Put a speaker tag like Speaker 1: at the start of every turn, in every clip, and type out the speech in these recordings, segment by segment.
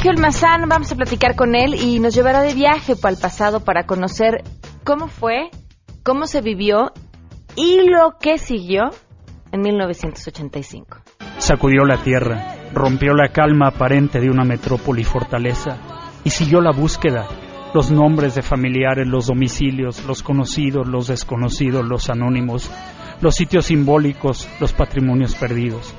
Speaker 1: Sergio Almazán, vamos a platicar con él y nos llevará de viaje el pasado para conocer cómo fue, cómo se vivió y lo que siguió en 1985.
Speaker 2: Sacudió la tierra, rompió la calma aparente de una metrópoli fortaleza y siguió la búsqueda, los nombres de familiares, los domicilios, los conocidos, los desconocidos, los anónimos, los sitios simbólicos, los patrimonios perdidos.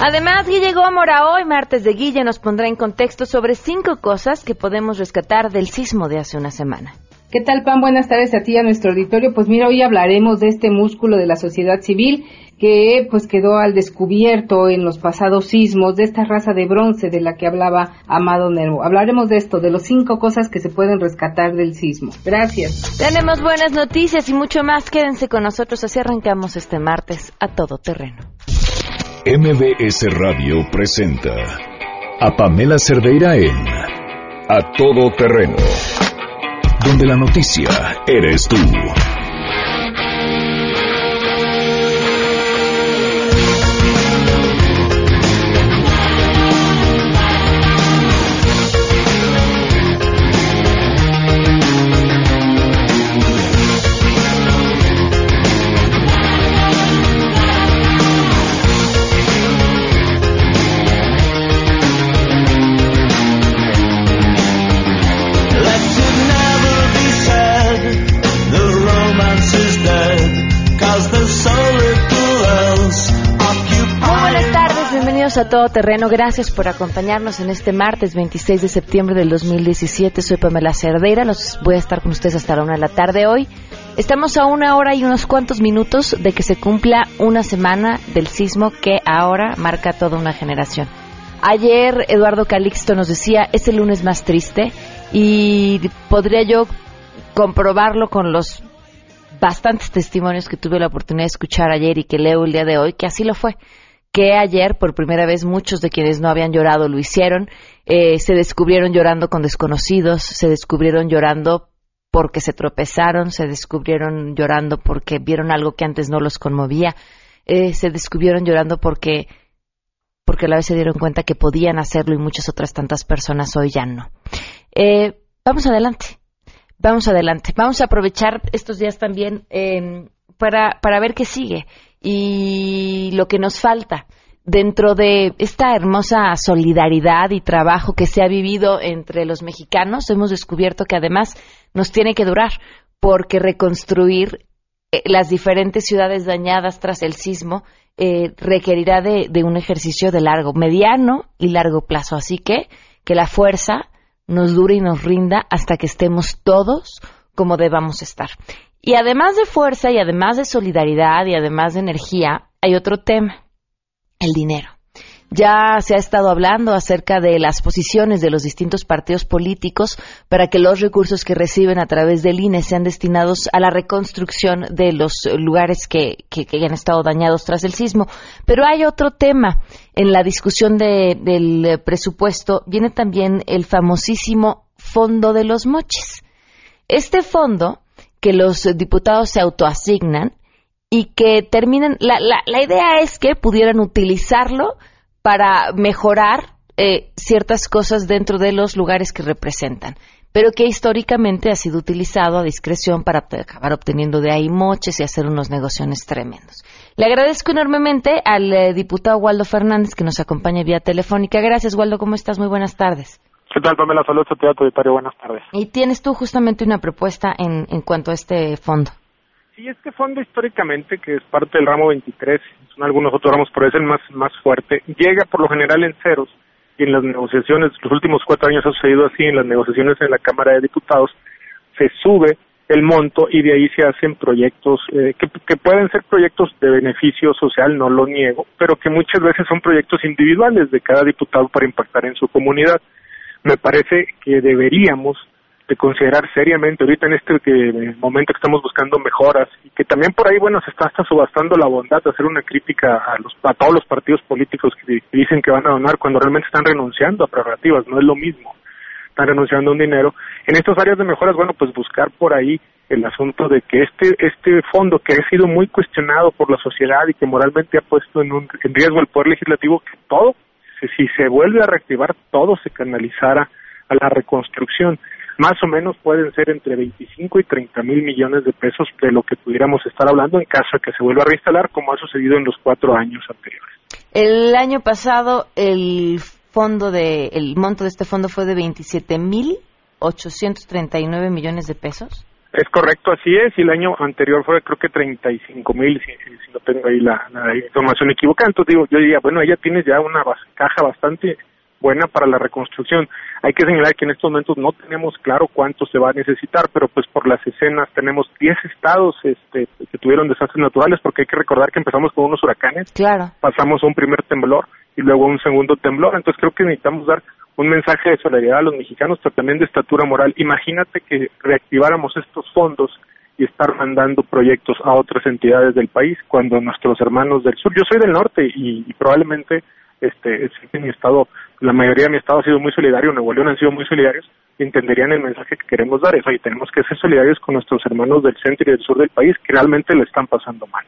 Speaker 1: Además, Guille Gómora hoy, martes de Guille, nos pondrá en contexto sobre cinco cosas que podemos rescatar del sismo de hace una semana.
Speaker 3: ¿Qué tal, Pan? Buenas tardes a ti, a nuestro auditorio. Pues mira, hoy hablaremos de este músculo de la sociedad civil que pues quedó al descubierto en los pasados sismos de esta raza de bronce de la que hablaba Amado Nervo. Hablaremos de esto, de las cinco cosas que se pueden rescatar del sismo. Gracias.
Speaker 1: Tenemos buenas noticias y mucho más. Quédense con nosotros, así arrancamos este martes a todo terreno.
Speaker 4: MBS Radio presenta a Pamela Cerdeira en A Todo Terreno, donde la noticia eres tú.
Speaker 1: Todo Terreno. Gracias por acompañarnos en este martes 26 de septiembre del 2017. Soy Pamela Cerdeira. Los voy a estar con ustedes hasta la una de la tarde hoy. Estamos a una hora y unos cuantos minutos de que se cumpla una semana del sismo que ahora marca toda una generación. Ayer Eduardo Calixto nos decía, es el lunes más triste y podría yo comprobarlo con los bastantes testimonios que tuve la oportunidad de escuchar ayer y que leo el día de hoy, que así lo fue que ayer por primera vez muchos de quienes no habían llorado lo hicieron, eh, se descubrieron llorando con desconocidos, se descubrieron llorando porque se tropezaron, se descubrieron llorando porque vieron algo que antes no los conmovía, eh, se descubrieron llorando porque porque a la vez se dieron cuenta que podían hacerlo y muchas otras tantas personas hoy ya no. Eh, vamos adelante, vamos adelante, vamos a aprovechar estos días también para, para ver qué sigue y lo que nos falta dentro de esta hermosa solidaridad y trabajo que se ha vivido entre los mexicanos, hemos descubierto que además nos tiene que durar, porque reconstruir eh, las diferentes ciudades dañadas tras el sismo eh, requerirá de, de, un ejercicio de largo, mediano y largo plazo. Así que que la fuerza nos dure y nos rinda hasta que estemos todos como debamos estar. Y además de fuerza y además de solidaridad y además de energía, hay otro tema, el dinero. Ya se ha estado hablando acerca de las posiciones de los distintos partidos políticos para que los recursos que reciben a través del INE sean destinados a la reconstrucción de los lugares que, que, han estado dañados tras el sismo. Pero hay otro tema en la discusión del presupuesto. Viene también el famosísimo Fondo de los Moches. Este fondo que los diputados se autoasignan y que terminen, la, la, idea es que pudieran utilizarlo para mejorar eh, ciertas cosas dentro de los lugares que representan, pero que históricamente ha sido utilizado a discreción para acabar obteniendo de ahí moches y hacer unos negocios tremendos. Le agradezco enormemente al eh, diputado Waldo Fernández que nos acompaña vía telefónica. Gracias, Waldo. ¿Cómo estás? Muy buenas tardes.
Speaker 5: ¿Qué tal, Pamela? Saludos a tu auditorio. Buenas tardes.
Speaker 1: Y tienes tú justamente una propuesta en, en cuanto a este fondo.
Speaker 5: Sí, este fondo históricamente, que es parte del ramo 23, son algunos otros ramos, pero es el más, más fuerte, llega por lo general en ceros y en las negociaciones, los últimos cuatro años ha sucedido así, en las negociaciones en la Cámara de Diputados, se sube el monto y de ahí se hacen proyectos eh, que, que pueden ser proyectos de beneficio social, no lo niego, pero que muchas veces son proyectos individuales de cada diputado para impactar en su comunidad me parece que deberíamos de considerar seriamente ahorita en este momento que estamos buscando mejoras y que también por ahí bueno se está hasta subastando la bondad de hacer una crítica a los a todos los partidos políticos que dicen que van a donar cuando realmente están renunciando a prerrogativas no es lo mismo. Están renunciando a un dinero. En estas áreas de mejoras bueno pues buscar por ahí el asunto de que este este fondo que ha sido muy cuestionado por la sociedad y que moralmente ha puesto en, un, en riesgo el poder legislativo que todo si se vuelve a reactivar, todo se canalizara a la reconstrucción. Más o menos pueden ser entre 25 y 30 mil millones de pesos de lo que pudiéramos estar hablando en caso de que se vuelva a reinstalar, como ha sucedido en los cuatro años anteriores.
Speaker 1: El año pasado, el fondo de, el monto de este fondo fue de 27 mil 839 millones de pesos.
Speaker 5: Es correcto, así es. Y el año anterior fue creo que 35 mil, si, si, no tengo ahí la, información equivocada. Entonces digo, yo diría, bueno, ella tienes ya una caja bastante buena para la reconstrucción. Hay que señalar que en estos momentos no tenemos claro cuánto se va a necesitar, pero pues por las escenas tenemos 10 estados este, que tuvieron desastres naturales, porque hay que recordar que empezamos con unos huracanes,
Speaker 1: claro.
Speaker 5: pasamos a un primer temblor y luego un segundo temblor. Entonces creo que necesitamos dar un mensaje de solidaridad a los mexicanos, pero también de estatura moral. Imagínate que reactiváramos estos fondos y estar mandando proyectos a otras entidades del país cuando nuestros hermanos del sur, yo soy del norte y, probablemente este mi estado, la mayoría de mi estado ha sido muy solidario, Nuevo León han sido muy solidarios, entenderían el mensaje que queremos dar, es oye, tenemos que ser solidarios con nuestros hermanos del centro y del sur del país que realmente lo están pasando mal.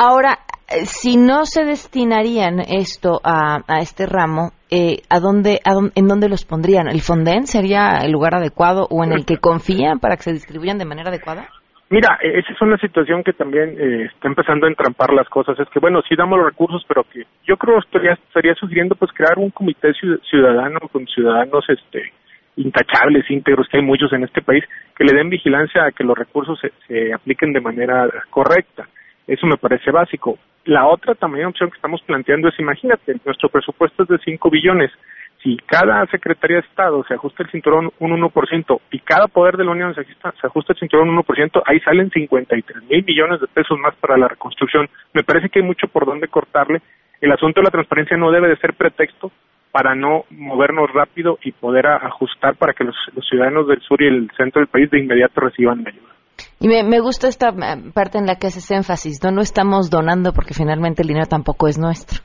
Speaker 1: Ahora, eh, si no se destinarían esto a, este ramo, eh, ¿a dónde, ¿en dónde los pondrían? ¿El Fonden sería el lugar adecuado o en el que confían para que se distribuyan de manera adecuada?
Speaker 5: Mira, e, esa es una situación que también eh, está empezando a entrampar las cosas. Es que, bueno, sí damos los recursos, pero que yo creo que estaría, sugiriendo pues crear un comité ciudadano con ciudadanos este intachables, íntegros, que hay muchos en este país, que le den vigilancia a que los recursos se apliquen de manera correcta. Eso me parece básico. La otra también opción que estamos planteando es, imagínate, nuestro presupuesto es de 5 billones. Si cada Secretaría de Estado se ajusta el cinturón un 1% y cada poder de la Unión se ajusta, se ajusta el cinturón un 1%, ahí salen 53 mil millones de pesos más para la reconstrucción. Me parece que hay mucho por donde cortarle. El asunto de la transparencia no debe de ser pretexto para no movernos rápido y poder ajustar para que los, los ciudadanos del sur y el centro del país de inmediato reciban ayuda.
Speaker 1: Y me, gusta esta eh, parte en la que haces énfasis, ¿no? No estamos donando porque finalmente el dinero tampoco es nuestro.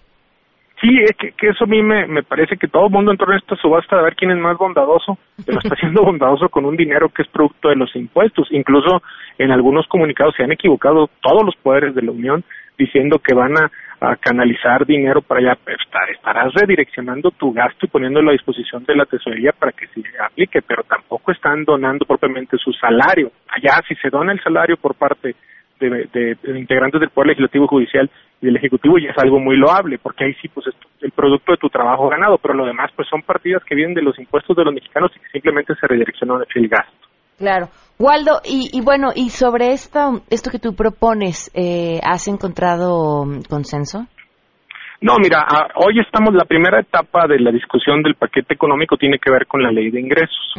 Speaker 5: Sí, es que, eso a mí me, parece que todo el mundo en torno a esta subasta de ver quién es más bondadoso, pero está siendo bondadoso con un dinero que es producto de los impuestos. Incluso en algunos comunicados se han equivocado todos los poderes de la Unión diciendo que van a, canalizar dinero para allá, pero estarás redireccionando tu gasto y poniéndolo a disposición de la tesorería para que se aplique, pero tampoco están donando propiamente su salario. Allá, si se dona el salario por parte de, integrantes del Poder Legislativo Judicial y del Ejecutivo ya es algo muy loable, porque ahí sí, pues, es el producto de tu trabajo ganado, pero lo demás, pues, son partidas que vienen de los impuestos de los mexicanos y que simplemente se redireccionó el gasto.
Speaker 1: Claro. Waldo, y, bueno, y sobre esto, esto que tú propones, eh, ¿has encontrado mm, consenso?
Speaker 5: No, mira, hoy estamos, la primera etapa de la discusión del paquete económico tiene que ver con la ley de ingresos.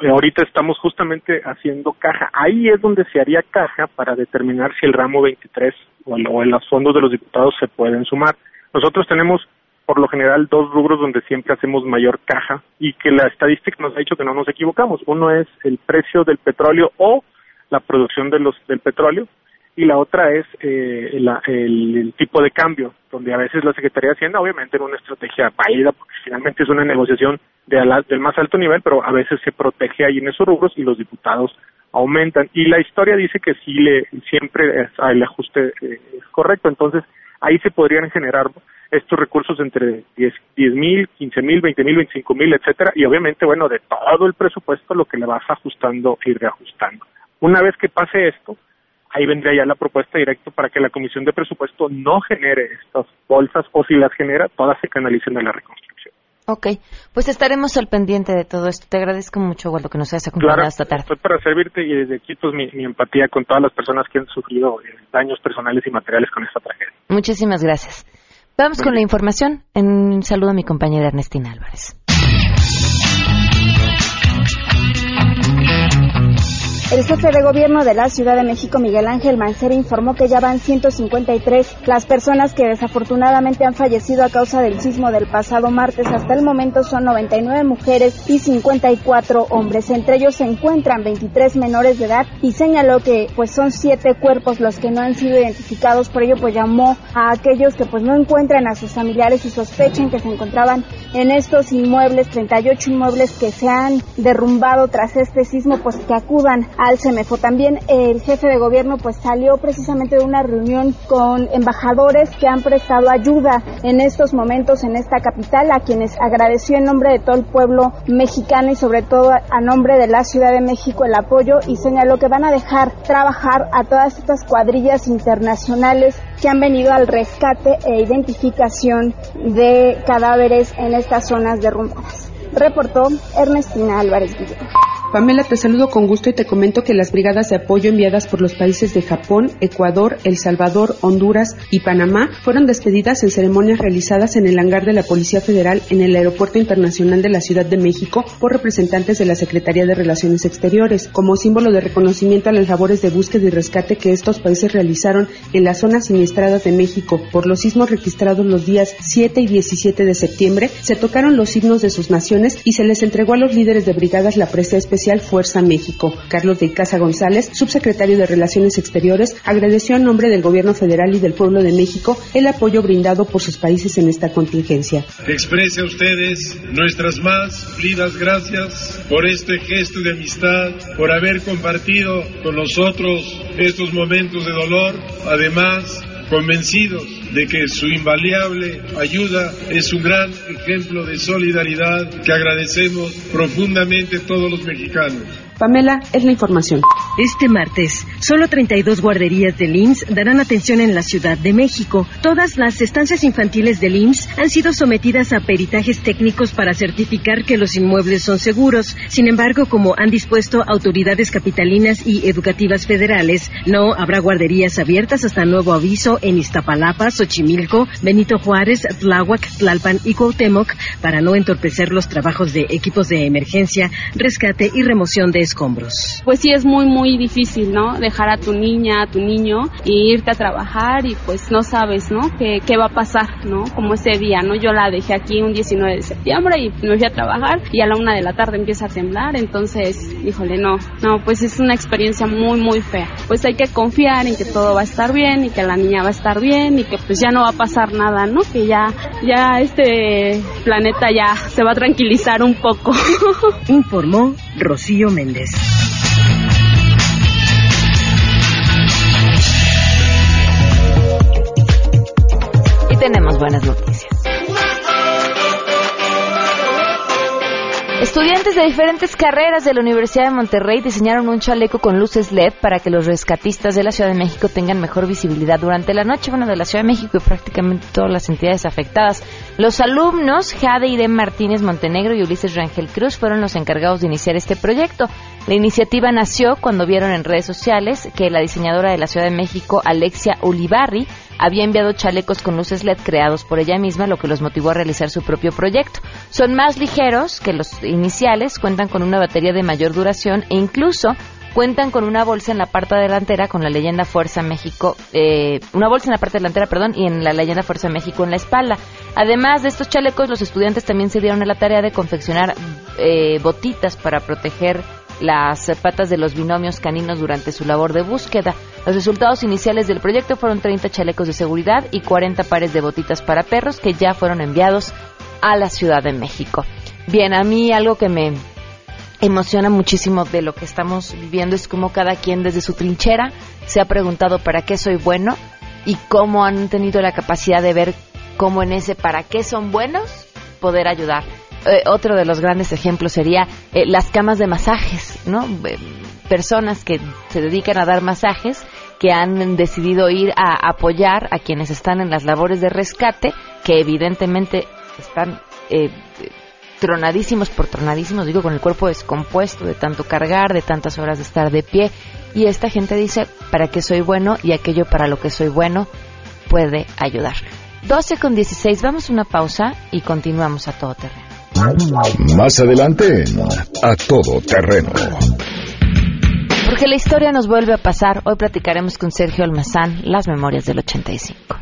Speaker 5: Eh, ahorita estamos justamente haciendo caja. Ahí es donde se haría caja para determinar si el ramo 23 o, o los fondos de los diputados se pueden sumar. Nosotros tenemos por lo general dos rubros donde siempre hacemos mayor caja y que la estadística nos ha dicho que no nos equivocamos. Uno es el precio del petróleo o la producción de los, del petróleo y la otra es eh, el, tipo de cambio, donde a veces la Secretaría de Hacienda, obviamente en una estrategia válida, porque finalmente es una negociación de del más alto nivel, pero a veces se protege ahí en esos rubros y los diputados aumentan. Y la historia dice que sí le, siempre el ajuste eh, es correcto, entonces ahí se podrían generar estos recursos entre 10 mil, 15 mil, 20 mil, 25 mil, etcétera, y obviamente, bueno, de todo el presupuesto lo que le vas ajustando y reajustando. Una vez que pase esto, ahí vendría ya la propuesta directa para que la Comisión de Presupuesto no genere estas bolsas o si las genera, todas se canalicen a la reconstrucción.
Speaker 1: Ok, pues estaremos al pendiente de todo esto. Te agradezco mucho, Waldo, que nos hayas acompañado esta tarde.
Speaker 5: Estoy para servirte y desde aquí pues mi, mi, empatía con todas las personas que han sufrido eh, daños personales y materiales con esta tragedia.
Speaker 1: Muchísimas gracias. Vamos con la información. Un saludo a mi compañera Ernestina Álvarez.
Speaker 6: El jefe de gobierno de la Ciudad de México, Miguel Ángel Mancera, informó que ya van 153 las personas que desafortunadamente han fallecido a causa del sismo del pasado martes. Hasta el momento son 99 mujeres y 54 hombres. Entre ellos se encuentran 23 menores de edad y señaló que pues son siete cuerpos los que no han sido identificados. Por ello pues llamó a aquellos que pues no encuentran a sus familiares y sospechen que se encontraban en estos inmuebles, 38 inmuebles que se han derrumbado tras este sismo, pues que acudan al CEMEFO. También el jefe de gobierno pues salió precisamente de una reunión con embajadores que han prestado ayuda en estos momentos en esta capital, a quienes agradeció en nombre de todo el pueblo mexicano y sobre todo a nombre de la Ciudad de México el apoyo y señaló que van a dejar trabajar a todas estas cuadrillas internacionales que han venido al rescate e identificación de cadáveres en estas zonas derrumbadas reportó Ernestina Álvarez Guillén.
Speaker 7: Pamela, te saludo con gusto y te comento que las brigadas de apoyo enviadas por los países de Japón, Ecuador, El Salvador, Honduras y Panamá fueron despedidas en ceremonias realizadas en el hangar de la Policía Federal en el Aeropuerto Internacional de la Ciudad de México por representantes de la Secretaría de Relaciones Exteriores, como símbolo de reconocimiento a las labores de búsqueda y rescate que estos países realizaron en las zonas siniestradas de México por los sismos registrados los días 7 y 17 de septiembre, se tocaron los himnos de sus naciones y se les entregó a los líderes de brigadas la presa especial Fuerza México. Carlos de Casa González, subsecretario de Relaciones Exteriores, agradeció en nombre del gobierno federal y del pueblo de México el apoyo brindado por sus países en esta contingencia.
Speaker 8: Exprese a ustedes nuestras más frías gracias por este gesto de amistad, por haber compartido con nosotros estos momentos de dolor, además convencidos de que su invaliable ayuda es un gran ejemplo de solidaridad que agradecemos profundamente a todos los mexicanos.
Speaker 7: Pamela, es la información.
Speaker 9: Este martes, solo 32 guarderías del IMSS darán atención en la Ciudad de México. Todas las estancias infantiles del IMSS han sido sometidas a peritajes técnicos para certificar que los inmuebles son seguros. Sin embargo, como han dispuesto autoridades capitalinas y educativas federales, no habrá guarderías abiertas hasta nuevo aviso en Iztapalapa, Xochimilco, Benito Juárez, Tláhuac, Tlalpan y Cuauhtémoc para no entorpecer los trabajos de equipos de emergencia, rescate y remoción de escombros.
Speaker 10: Pues sí, es muy, muy difícil, ¿no? Dejar a tu niña, a tu niño, y irte a trabajar y pues no sabes, ¿no? ¿Qué, qué va a pasar, ¿no? Como ese día, ¿no? Yo la dejé aquí un 19 de septiembre y me fui a trabajar y a la una de la tarde empieza a temblar, entonces, híjole, no, no, pues es una experiencia muy, muy fea. Pues hay que confiar en que todo va a estar bien y que la niña va a estar bien y que pues ya no va a pasar nada, ¿no? Que ya, ya este planeta ya se va a tranquilizar un poco.
Speaker 9: Informó Rocío Méndez.
Speaker 1: Y tenemos buenas noticias. Estudiantes de diferentes carreras de la Universidad de Monterrey diseñaron un chaleco con luces LED para que los rescatistas de la Ciudad de México tengan mejor visibilidad durante la noche, bueno, de la Ciudad de México y prácticamente todas las entidades afectadas. Los alumnos Jade Irene Martínez Montenegro y Ulises Rangel Cruz fueron los encargados de iniciar este proyecto. La iniciativa nació cuando vieron en redes sociales que la diseñadora de la Ciudad de México, Alexia Ulibarri, había enviado chalecos con luces LED creados por ella misma, lo que los motivó a realizar su propio proyecto. Son más ligeros que los iniciales, cuentan con una batería de mayor duración e incluso cuentan con una bolsa en la parte delantera con la leyenda Fuerza México, eh, una bolsa en la parte delantera, perdón, y en la leyenda Fuerza México en la espalda. Además de estos chalecos, los estudiantes también se dieron a la tarea de confeccionar eh, botitas para proteger las patas de los binomios caninos durante su labor de búsqueda. Los resultados iniciales del proyecto fueron 30 chalecos de seguridad y 40 pares de botitas para perros que ya fueron enviados a la Ciudad de México. Bien, a mí algo que me emociona muchísimo de lo que estamos viviendo es cómo cada quien desde su trinchera se ha preguntado para qué soy bueno y cómo han tenido la capacidad de ver cómo en ese para qué son buenos poder ayudar eh, otro de los grandes ejemplos sería eh, las camas de masajes, ¿no? Personas que se dedican a dar masajes que han decidido ir a apoyar a quienes están en las labores de rescate, que evidentemente están eh, tronadísimos por tronadísimos, digo, con el cuerpo descompuesto de tanto cargar, de tantas horas de estar de pie. Y esta gente dice, ¿para qué soy bueno? Y aquello para lo que soy bueno puede ayudar. 12 con 16, vamos a una pausa y continuamos a todo terreno.
Speaker 4: Más adelante, a todo terreno.
Speaker 1: Porque la historia nos vuelve a pasar. Hoy platicaremos con Sergio Almazán las memorias del 85.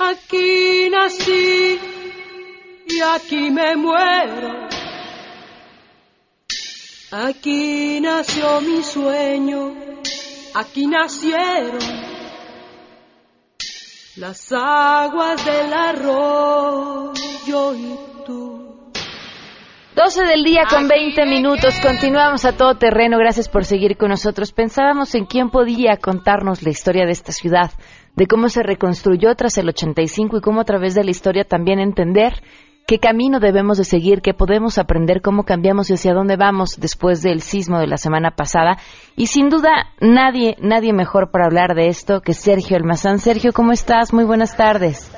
Speaker 11: Aquí nací y aquí me muero. Aquí nació mi sueño, aquí nacieron las aguas del arroyo y tú.
Speaker 1: 12 del día con 20 minutos. Continuamos a todo terreno. Gracias por seguir con nosotros. Pensábamos en quién podía contarnos la historia de esta ciudad, de cómo se reconstruyó tras el 85 y cómo a través de la historia también entender qué camino debemos de seguir, qué podemos aprender, cómo cambiamos y hacia dónde vamos después del sismo de la semana pasada. Y sin duda, nadie, nadie mejor para hablar de esto que Sergio Almazán. Sergio, ¿cómo estás? Muy buenas tardes.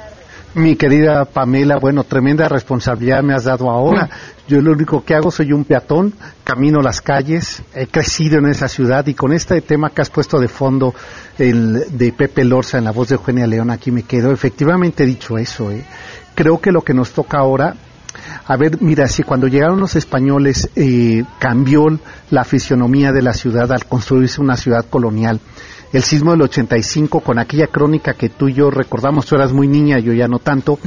Speaker 12: Mi querida Pamela, bueno, tremenda responsabilidad me has dado ahora. Yo lo único que hago soy un peatón, camino las calles, he crecido en esa ciudad y con este tema que has puesto de fondo, el de Pepe Lorza en la voz de Eugenia León, aquí me quedo. Efectivamente dicho eso, ¿eh? creo que lo que nos toca ahora, a ver, mira, si cuando llegaron los españoles eh, cambió la fisionomía de la ciudad al construirse una ciudad colonial, el sismo del 85 con aquella crónica que tú y yo recordamos, tú eras muy niña, yo ya no tanto,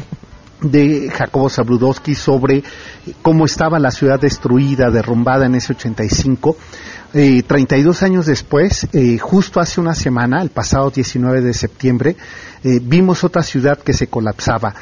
Speaker 12: de Jacobo Zabrudowski sobre cómo estaba la ciudad destruida, derrumbada en ese 85. Eh, 32 años después, eh, justo hace una semana, el pasado 19 de septiembre, eh, vimos otra ciudad que se colapsaba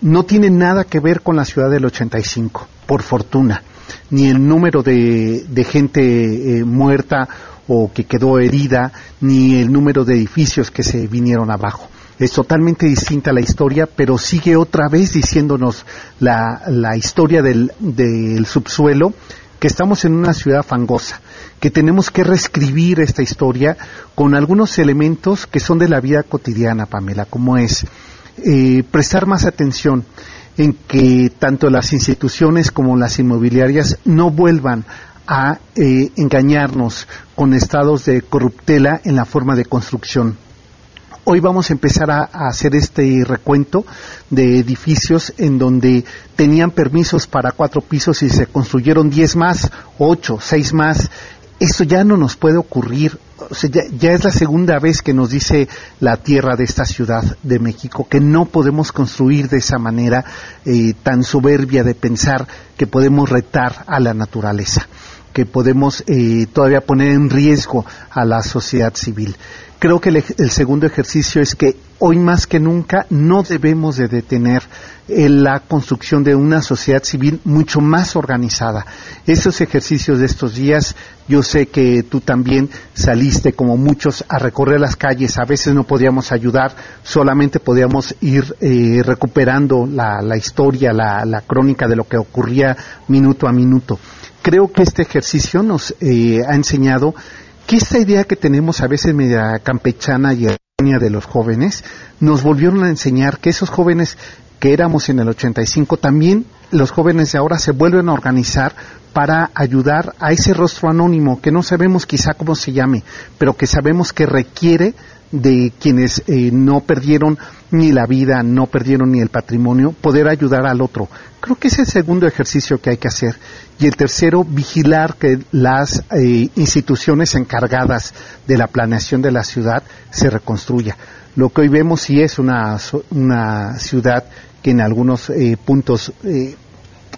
Speaker 12: no tiene nada que ver con la ciudad del 85, por fortuna, ni el número de, gente eh, muerta o que quedó herida, ni el número de edificios que se vinieron abajo. Es totalmente distinta la historia, pero sigue otra vez diciéndonos la, la historia del, del subsuelo, que estamos en una ciudad fangosa, que tenemos que reescribir esta historia con algunos elementos que son de la vida cotidiana, Pamela, como es eh, prestar más atención en que tanto las instituciones como las inmobiliarias no vuelvan a eh, engañarnos con estados de corruptela en la forma de construcción. Hoy vamos a empezar a, hacer este recuento de edificios en donde tenían permisos para cuatro pisos y se construyeron diez más, ocho, seis más. Eso ya no nos puede ocurrir ya, es la segunda vez que nos dice la tierra de esta ciudad de México que no podemos construir de esa manera eh, tan soberbia de pensar que podemos retar a la naturaleza, que podemos eh, todavía poner en riesgo a la sociedad civil. Creo que el, segundo ejercicio es que hoy más que nunca no debemos de detener la construcción de una sociedad civil mucho más organizada. Esos ejercicios de estos días, yo sé que tú también saliste como muchos a recorrer las calles, a veces no podíamos ayudar, solamente podíamos ir eh, recuperando la, historia, la, crónica de lo que ocurría minuto a minuto. Creo que este ejercicio nos eh, ha enseñado que esta idea que tenemos a veces media campechana y de los jóvenes, nos volvieron a enseñar que esos jóvenes que éramos en el 85, también los jóvenes de ahora se vuelven a organizar para ayudar a ese rostro anónimo que no sabemos quizá cómo se llame, pero que sabemos que requiere de quienes eh, no perdieron ni la vida, no perdieron ni el patrimonio, poder ayudar al otro. Creo que es el segundo ejercicio que hay que hacer. Y el tercero, vigilar que las eh, instituciones encargadas de la planeación de la ciudad se reconstruya. Lo que hoy vemos sí es una, una ciudad que en algunos eh, puntos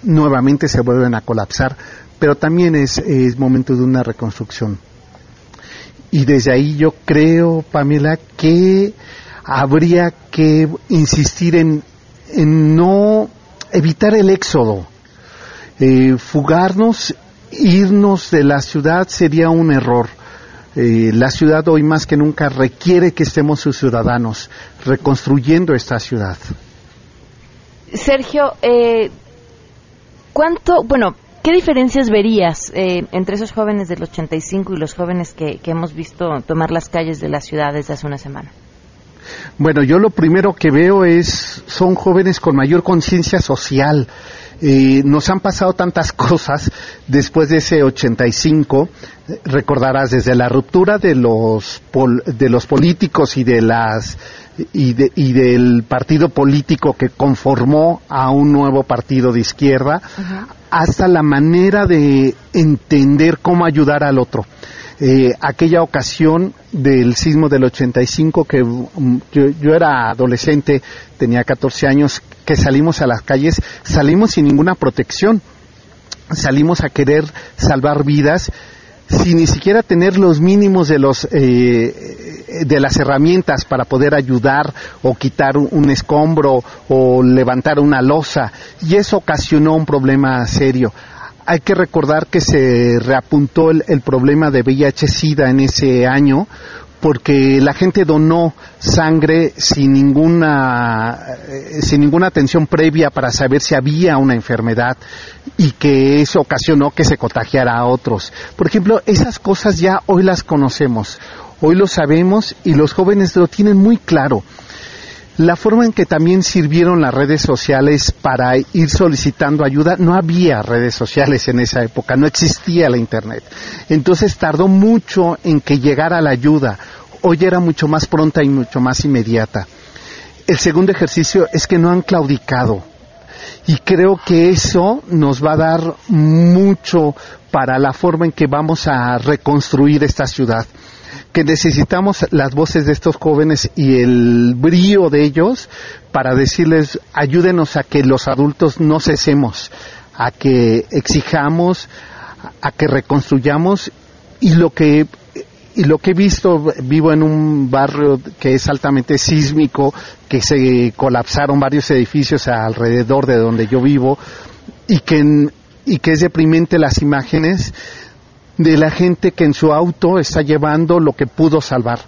Speaker 12: nuevamente se vuelven a colapsar, pero también es, es momento de una reconstrucción. Y desde ahí yo creo, Pamela, que habría que insistir en, en no evitar el éxodo. Eh, fugarnos, irnos de la ciudad sería un error. Eh, la ciudad hoy más que nunca requiere que estemos sus ciudadanos reconstruyendo esta ciudad.
Speaker 1: Sergio, eh, ¿cuánto, bueno, ¿Qué diferencias verías eh, entre esos jóvenes del 85 y los jóvenes que, hemos visto tomar las calles de las ciudades hace una semana?
Speaker 12: Bueno, yo lo primero que veo es, son jóvenes con mayor conciencia social. Eh, nos han pasado tantas cosas después de ese 85, recordarás, desde la ruptura de los, de los políticos y de las y, y, del partido político que conformó a un nuevo partido de izquierda, hasta la manera de entender cómo ayudar al otro. Eh, aquella ocasión del sismo del 85 que mm, yo, yo, era adolescente, tenía 14 años, que salimos a las calles, salimos sin ninguna protección, salimos a querer salvar vidas sin ni siquiera tener los mínimos de los eh, de las herramientas para poder ayudar o quitar un escombro o levantar una losa. Y eso ocasionó un problema serio hay que recordar que se reapuntó el, el problema de VIH-Sida en ese año porque la gente donó sangre sin ninguna eh, sin ninguna atención previa para saber si había una enfermedad y que eso ocasionó que se contagiara a otros. Por ejemplo, esas cosas ya hoy las conocemos, hoy lo sabemos y los jóvenes lo tienen muy claro. La forma en que también sirvieron las redes sociales para ir solicitando ayuda, no había redes sociales en esa época, no existía la Internet. Entonces tardó mucho en que llegara la ayuda. Hoy era mucho más pronta y mucho más inmediata. El segundo ejercicio es que no han claudicado. Y creo que eso nos va a dar mucho para la forma en que vamos a reconstruir esta ciudad que necesitamos las voces de estos jóvenes y el brío de ellos para decirles ayúdenos a que los adultos no cesemos, a que exijamos, a que reconstruyamos. Y lo que y lo que he visto, vivo en un barrio que es altamente sísmico, que se colapsaron varios edificios alrededor de donde yo vivo y que, y que es deprimente las imágenes de la gente que en su auto está llevando lo que pudo salvar.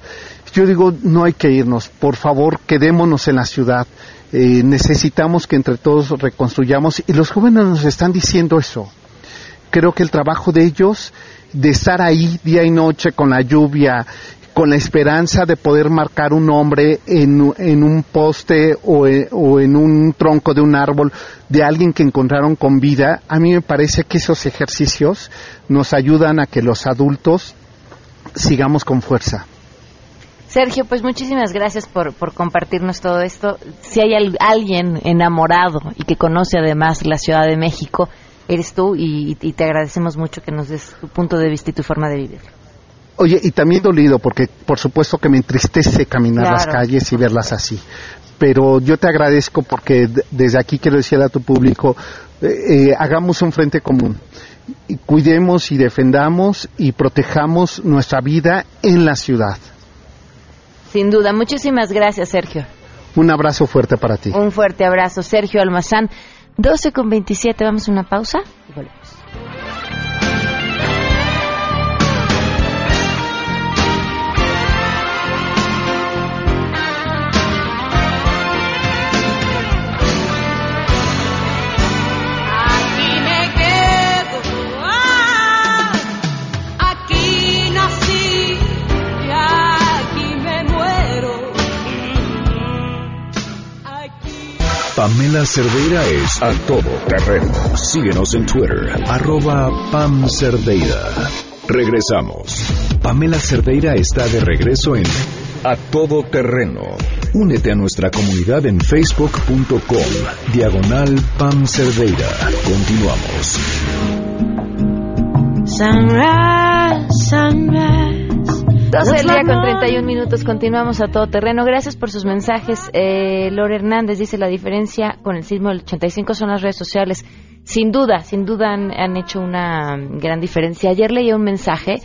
Speaker 12: Yo digo, no hay que irnos, por favor, quedémonos en la ciudad. Eh, necesitamos que entre todos reconstruyamos y los jóvenes nos están diciendo eso. Creo que el trabajo de ellos, de estar ahí día y noche con la lluvia, con la esperanza de poder marcar un nombre en, un poste o en, o en, un tronco de un árbol de alguien que encontraron con vida, a mí me parece que esos ejercicios nos ayudan a que los adultos sigamos con fuerza.
Speaker 1: Sergio, pues muchísimas gracias por, compartirnos todo esto. Si hay al, alguien enamorado y que conoce además la Ciudad de México, eres tú y, y te agradecemos mucho que nos des tu punto de vista y tu forma de vivir.
Speaker 12: Oye, y también dolido, porque por supuesto que me entristece caminar claro. las calles y verlas así. Pero yo te agradezco porque desde aquí quiero decirle a tu público, eh, eh, hagamos un frente común. Y cuidemos y defendamos y protejamos nuestra vida en la ciudad.
Speaker 1: Sin duda. Muchísimas gracias, Sergio.
Speaker 12: Un abrazo fuerte para ti.
Speaker 1: Un fuerte abrazo, Sergio Almazán. 12 con 27, vamos a una pausa y volvemos.
Speaker 4: Pamela Cerdeira es a todo terreno. Síguenos en Twitter, arroba Pam Cerdeira. Regresamos. Pamela Cerdeira está de regreso en A Todo Terreno. Únete a nuestra comunidad en facebook.com, diagonal Pam Cerdeira. Continuamos.
Speaker 1: Sunrise, sunrise. 12 del día con 31 minutos, continuamos a todo terreno. Gracias por sus mensajes. Eh, Lore Hernández dice la diferencia con el sismo del 85 son las redes sociales. Sin duda, sin duda han, han hecho una gran diferencia. Ayer leí un mensaje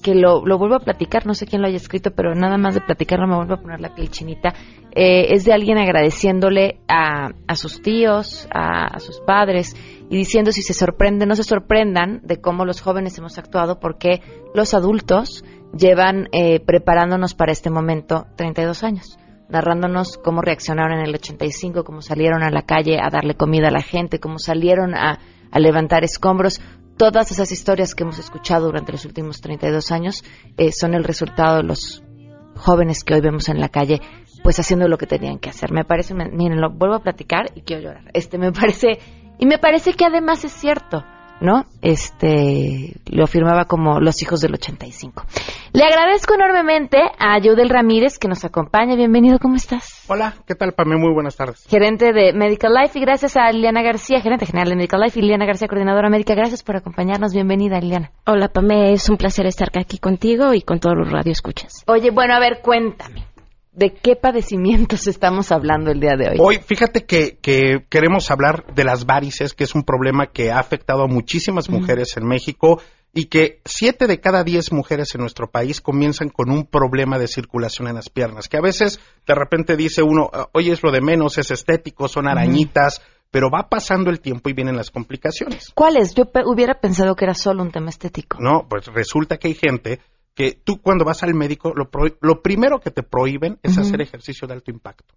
Speaker 1: que lo, lo, vuelvo a platicar, no sé quién lo haya escrito, pero nada más de platicarlo me vuelvo a poner la piel chinita. Eh, es de alguien agradeciéndole a, a sus tíos, a, a sus padres y diciendo si se sorprenden, no se sorprendan de cómo los jóvenes hemos actuado porque los adultos llevan eh, preparándonos para este momento 32 años, narrándonos cómo reaccionaron en el 85, cómo salieron a la calle a darle comida a la gente, cómo salieron a, a levantar escombros. Todas esas historias que hemos escuchado durante los últimos 32 años eh, son el resultado de los jóvenes que hoy vemos en la calle, pues haciendo lo que tenían que hacer. Me parece, miren, lo vuelvo a platicar y quiero llorar. Este me parece, y me parece que además es cierto. ¿No? Este, lo firmaba como Los Hijos del 85. Le agradezco enormemente a Jodel Ramírez que nos acompaña. Bienvenido, ¿cómo estás?
Speaker 13: Hola, ¿qué tal, Pame? Muy buenas tardes.
Speaker 1: Gerente de Medical Life y gracias a Liliana García, gerente general de Medical Life y Liliana García, coordinadora médica. Gracias por acompañarnos. Bienvenida, Liliana.
Speaker 14: Hola, Pame. Es un placer estar aquí contigo y con todos los radioescuchas.
Speaker 1: Oye, bueno, a ver, cuéntame. ¿De qué padecimientos estamos hablando el día de hoy?
Speaker 13: Hoy, fíjate que, que queremos hablar de las varices, que es un problema que ha afectado a muchísimas mujeres en México y que siete de cada diez mujeres en nuestro país comienzan con un problema de circulación en las piernas, que a veces de repente dice uno, oye, es lo de menos, es estético, son arañitas, pero va pasando el tiempo y vienen las complicaciones.
Speaker 1: ¿Cuáles? Yo pe- hubiera pensado que era solo un tema estético.
Speaker 13: No, pues resulta que hay gente que tú cuando vas al médico, lo, pro- lo primero que te prohíben es hacer ejercicio de alto impacto.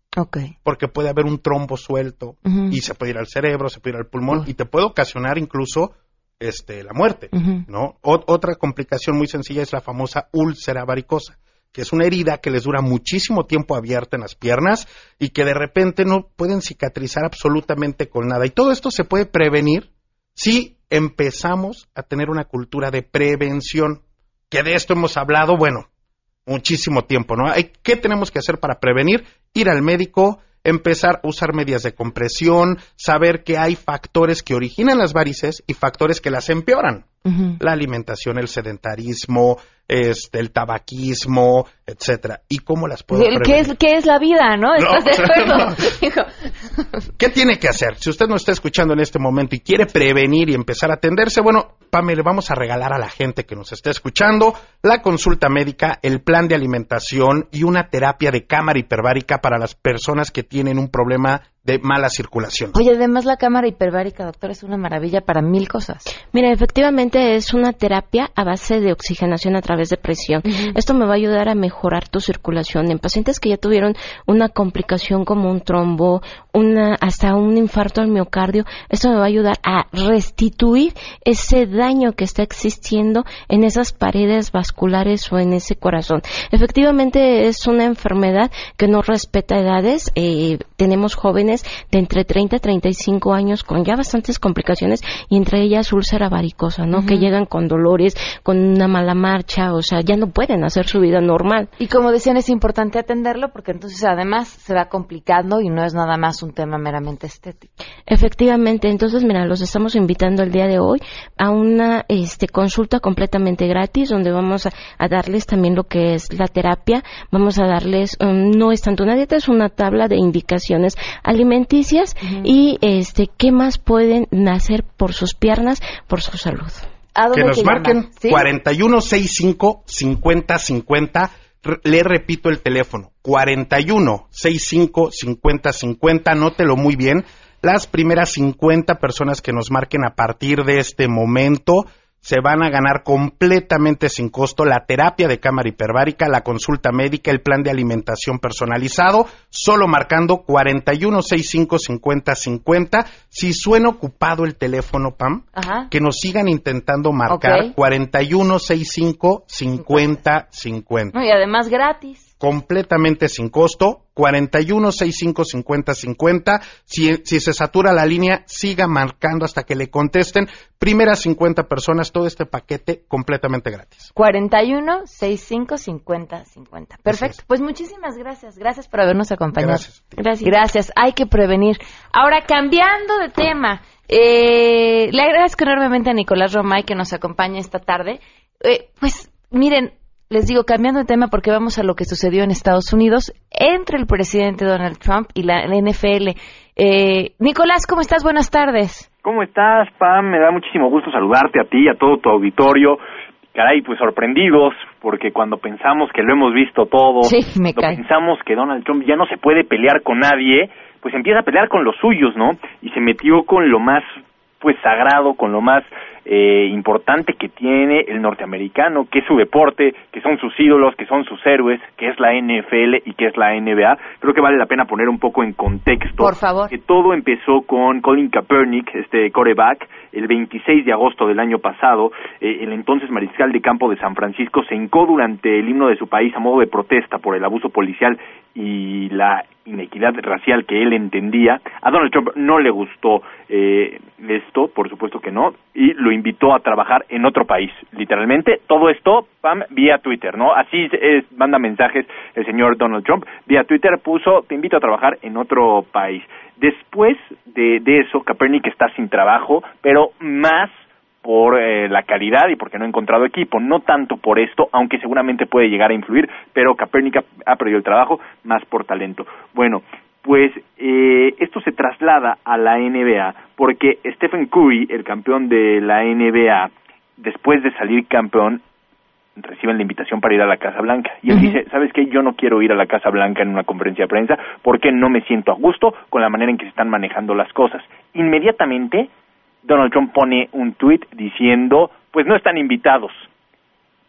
Speaker 13: Porque puede haber un trombo suelto y se puede ir al cerebro, se puede ir al pulmón y te puede ocasionar incluso este la muerte. ¿no? O- otra complicación muy sencilla es la famosa úlcera varicosa, que es una herida que les dura muchísimo tiempo abierta en las piernas y que de repente no pueden cicatrizar absolutamente con nada. Y todo esto se puede prevenir si empezamos a tener una cultura de prevención, que de esto hemos hablado, bueno, muchísimo tiempo, ¿no? Hay- ¿Qué tenemos que hacer para prevenir? Ir al médico, empezar a usar medias de compresión, saber que hay factores que originan las varices y factores que las empeoran. La alimentación, el sedentarismo, este, el tabaquismo, etcétera. ¿Y cómo las puedo
Speaker 1: ¿Qué
Speaker 13: prevenir?
Speaker 1: es, qué es la vida, no? ¿Estás de
Speaker 13: No,
Speaker 1: acuerdo?
Speaker 13: no. ¿Qué tiene que hacer? Si usted nos está escuchando en este momento y quiere prevenir y empezar a atenderse, bueno, Pame, le vamos a regalar a la gente que nos esté escuchando la consulta médica, el plan de alimentación y una terapia de cámara hiperbárica para las personas que tienen un problema de mala circulación.
Speaker 1: Oye, además la cámara hiperbárica, doctor, es una maravilla para mil cosas.
Speaker 14: Mira, efectivamente es una terapia a base de oxigenación a través de presión. Esto me va a ayudar a mejorar tu circulación en pacientes que ya tuvieron una complicación como un trombo, una hasta un infarto al miocardio. Esto me va a ayudar a restituir ese daño que está existiendo en esas paredes vasculares o en ese corazón. Efectivamente es una enfermedad que no respeta edades. Eh, tenemos jóvenes de entre 30 y 35 años con ya bastantes complicaciones y entre ellas úlcera varicosa, ¿no? Que llegan con dolores, con una mala marcha, o sea, ya no pueden hacer su vida normal.
Speaker 1: Y como decían, es importante atenderlo porque entonces además se va complicando y no es nada más un tema meramente estético.
Speaker 14: Efectivamente, entonces mira, los estamos invitando el día de hoy a una este, consulta completamente gratis donde vamos a, a darles también lo que es la terapia, vamos a darles, um, no es tanto una dieta, es una tabla de indicaciones alimenticias y este, qué más pueden hacer por sus piernas, por su salud.
Speaker 13: que nos marquen 4165 5050 R- Le repito el teléfono, 41 65 50 50, anótelo muy bien. Las primeras 50 personas que nos marquen a partir de este momento se van a ganar completamente sin costo la terapia de cámara hiperbárica, la consulta médica, el plan de alimentación personalizado, solo marcando 41 65 50 50. Si suena ocupado el teléfono, Pam,
Speaker 1: Ajá.
Speaker 13: que nos sigan intentando marcar
Speaker 1: Ok.
Speaker 13: 41 65 50 50
Speaker 1: No, y además gratis.
Speaker 13: Completamente sin costo, 41 65 50 50. Si, si se satura la línea, siga marcando hasta que le contesten. Primeras 50 personas, todo este paquete completamente gratis.
Speaker 1: 41 65 50 50. Perfecto. Pues muchísimas gracias. Gracias por habernos acompañado.
Speaker 13: Gracias.
Speaker 1: Gracias. Gracias. Hay que prevenir. Ahora, cambiando de tema, eh, le agradezco enormemente a Nicolás Romay que nos acompaña esta tarde. Eh, pues miren, les digo, cambiando de tema porque vamos a lo que sucedió en Estados Unidos entre el presidente Donald Trump y la, la NFL. Eh, Nicolás, ¿cómo estás? Buenas tardes.
Speaker 15: ¿Cómo estás, Pam? Me da muchísimo gusto saludarte a ti y a todo tu auditorio. Caray, pues sorprendidos, porque cuando pensamos que lo hemos visto todo,
Speaker 1: Sí, me
Speaker 15: cuando pensamos que Donald Trump ya no se puede pelear con nadie, pues empieza a pelear con los suyos, ¿no? Y se metió con lo más, pues, sagrado, con lo más eh, importante que tiene el norteamericano, que es su deporte, que son sus ídolos, que son sus héroes, que es la NFL y que es la NBA. Creo que vale la pena poner un poco en contexto.
Speaker 1: Por favor.
Speaker 15: Que todo empezó con Colin Kaepernick, este coreback, el 26 de agosto del año pasado. eh, el entonces mariscal de campo de San Francisco se hincó durante el himno de su país a modo de protesta por el abuso policial y la inequidad racial que él entendía. A Donald Trump no le gustó eh, esto, por supuesto que no, y lo invitó a trabajar en otro país, literalmente. Todo esto, Pam, vía Twitter, ¿no? Así es, manda mensajes el señor Donald Trump. Vía Twitter puso, te invito a trabajar en otro país. Después de, de eso, Kaepernick está sin trabajo, pero más por eh, la calidad y porque no ha encontrado equipo, no tanto por esto, aunque seguramente puede llegar a influir, pero Kaepernick ha, perdido el trabajo más por talento. Bueno, pues eh, esto se traslada a la NBA porque Stephen Curry, el campeón de la NBA, después de salir campeón, reciben la invitación para ir a la Casa Blanca. Y él dice, ¿sabes qué? Yo no quiero ir a la Casa Blanca en una conferencia de prensa porque no me siento a gusto con la manera en que se están manejando las cosas. Inmediatamente Donald Trump pone un tuit diciendo, pues no están invitados.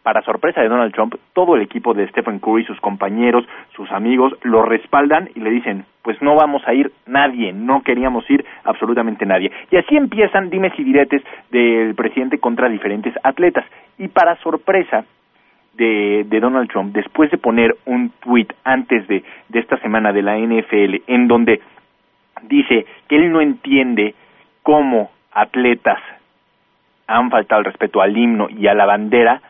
Speaker 15: Para sorpresa de Donald Trump, todo el equipo de Stephen Curry, sus compañeros, sus amigos, lo respaldan y le dicen, pues no vamos a ir nadie, no queríamos ir absolutamente nadie. Y así empiezan dimes y diretes del presidente contra diferentes atletas. Y para sorpresa de, de Donald Trump, después de poner un tuit antes de, de esta semana de la NFL, en donde dice que él no entiende cómo atletas han faltado el respeto al himno y a la bandera,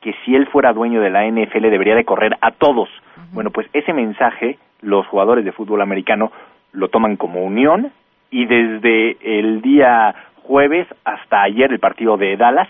Speaker 15: que si él fuera dueño de la NFL debería de correr a todos. Bueno, pues ese mensaje los jugadores de fútbol americano lo toman como unión y desde el día jueves hasta ayer el partido de Dallas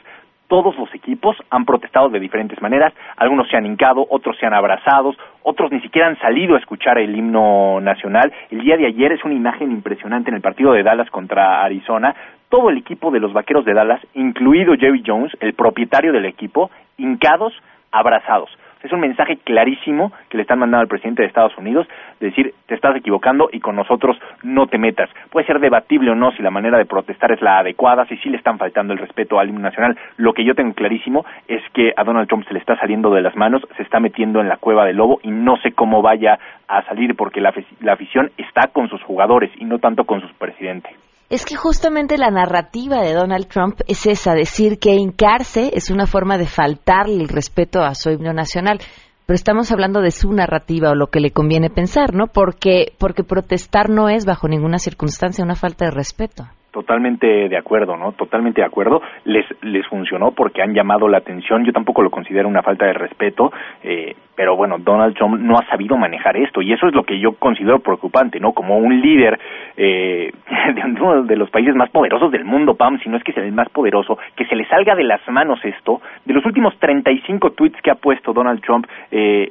Speaker 15: todos los equipos han protestado de diferentes maneras, algunos se han hincado, otros se han abrazado, otros ni siquiera han salido a escuchar el himno nacional. El día de ayer es una imagen impresionante en el partido de Dallas contra Arizona, todo el equipo de los Vaqueros de Dallas, incluido Jerry Jones, el propietario del equipo, hincados, abrazados. Es un mensaje clarísimo que le están mandando al presidente de Estados Unidos, de decir, te estás equivocando y con nosotros no te metas. Puede ser debatible o no si la manera de protestar es la adecuada, si sí le están faltando el respeto al himno nacional. Lo que yo tengo clarísimo es que a Donald Trump se le está saliendo de las manos, se está metiendo en la cueva del lobo y no sé cómo vaya a salir porque la, la afición está con sus jugadores y no tanto con su presidente.
Speaker 1: Es que justamente la narrativa de Donald Trump es esa, decir que hincarse es una forma de faltarle el respeto a su himno nacional. Pero estamos hablando de su narrativa o lo que le conviene pensar, ¿no? Porque, porque protestar no es bajo ninguna circunstancia una falta de respeto
Speaker 15: totalmente de acuerdo, ¿no? Totalmente de acuerdo. Les, les funcionó porque han llamado la atención. Yo tampoco lo considero una falta de respeto, eh, pero bueno, Donald Trump no ha sabido manejar esto y eso es lo que yo considero preocupante, ¿no? Como un líder eh, de uno de los países más poderosos del mundo, Pam, si no es que es el más poderoso, que se le salga de las manos esto. De los últimos 35 tweets que ha puesto Donald Trump, eh,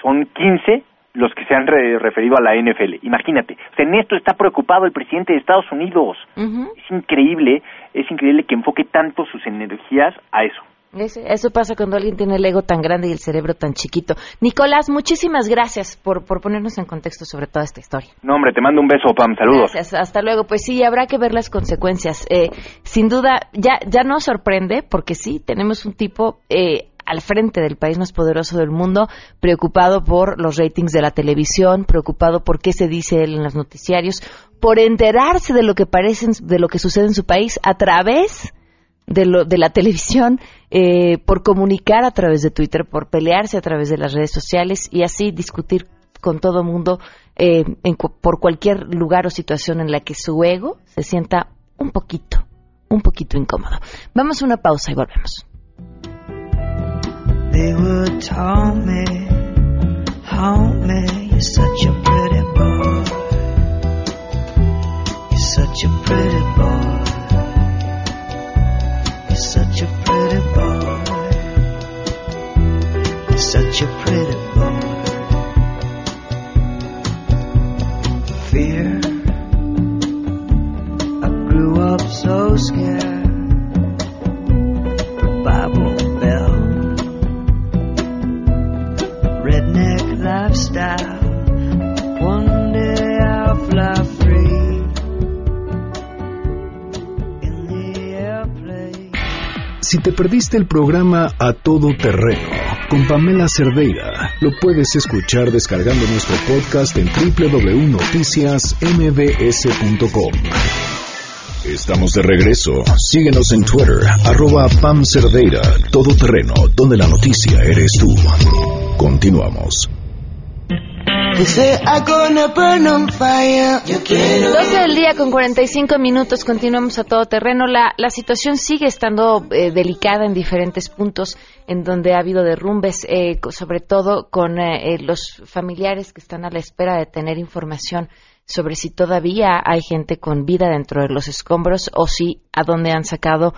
Speaker 15: son 15 los que se han referido a la NFL. Imagínate, o sea, en esto está preocupado el presidente de Estados Unidos. Es increíble, es increíble que enfoque tanto sus energías a eso.
Speaker 1: Eso pasa cuando alguien tiene el ego tan grande y el cerebro tan chiquito. Nicolás, muchísimas gracias por, por ponernos en contexto sobre toda esta historia.
Speaker 15: No, hombre, te mando un beso, Pam. Saludos.
Speaker 1: Gracias, hasta luego. Pues sí, habrá que ver las consecuencias. Eh, sin duda, ya, ya nos sorprende porque sí, tenemos un tipo eh, al frente del país más poderoso del mundo, preocupado por los ratings de la televisión, preocupado por qué se dice él en los noticiarios, por enterarse de lo que parece, de lo que sucede en su país a través de, lo, de la televisión, eh, por comunicar a través de Twitter, por pelearse a través de las redes sociales y así discutir con todo mundo eh, por cualquier lugar o situación en la que su ego se sienta un poquito, un poquito incómodo. Vamos a una pausa y volvemos. They would taunt me, haunt me. You're such a pretty boy. You're such a pretty boy. You're such a pretty boy. You're such a pretty boy. Fear. I grew up so scared.
Speaker 4: Si te perdiste el programa A Todo Terreno con Pamela Cerdeira, lo puedes escuchar descargando nuestro podcast en www.noticiasmbs.com. Estamos de regreso. Síguenos en Twitter, arroba Pam Cerdeira, Todo Terreno, donde la noticia eres tú. Continuamos.
Speaker 1: 12 del día con 45 minutos, continuamos a todo terreno. La, la situación sigue estando eh, delicada en diferentes puntos en donde ha habido derrumbes, eh, sobre todo con eh, los familiares que están a la espera de tener información sobre si todavía hay gente con vida dentro de los escombros o si a dónde han sacado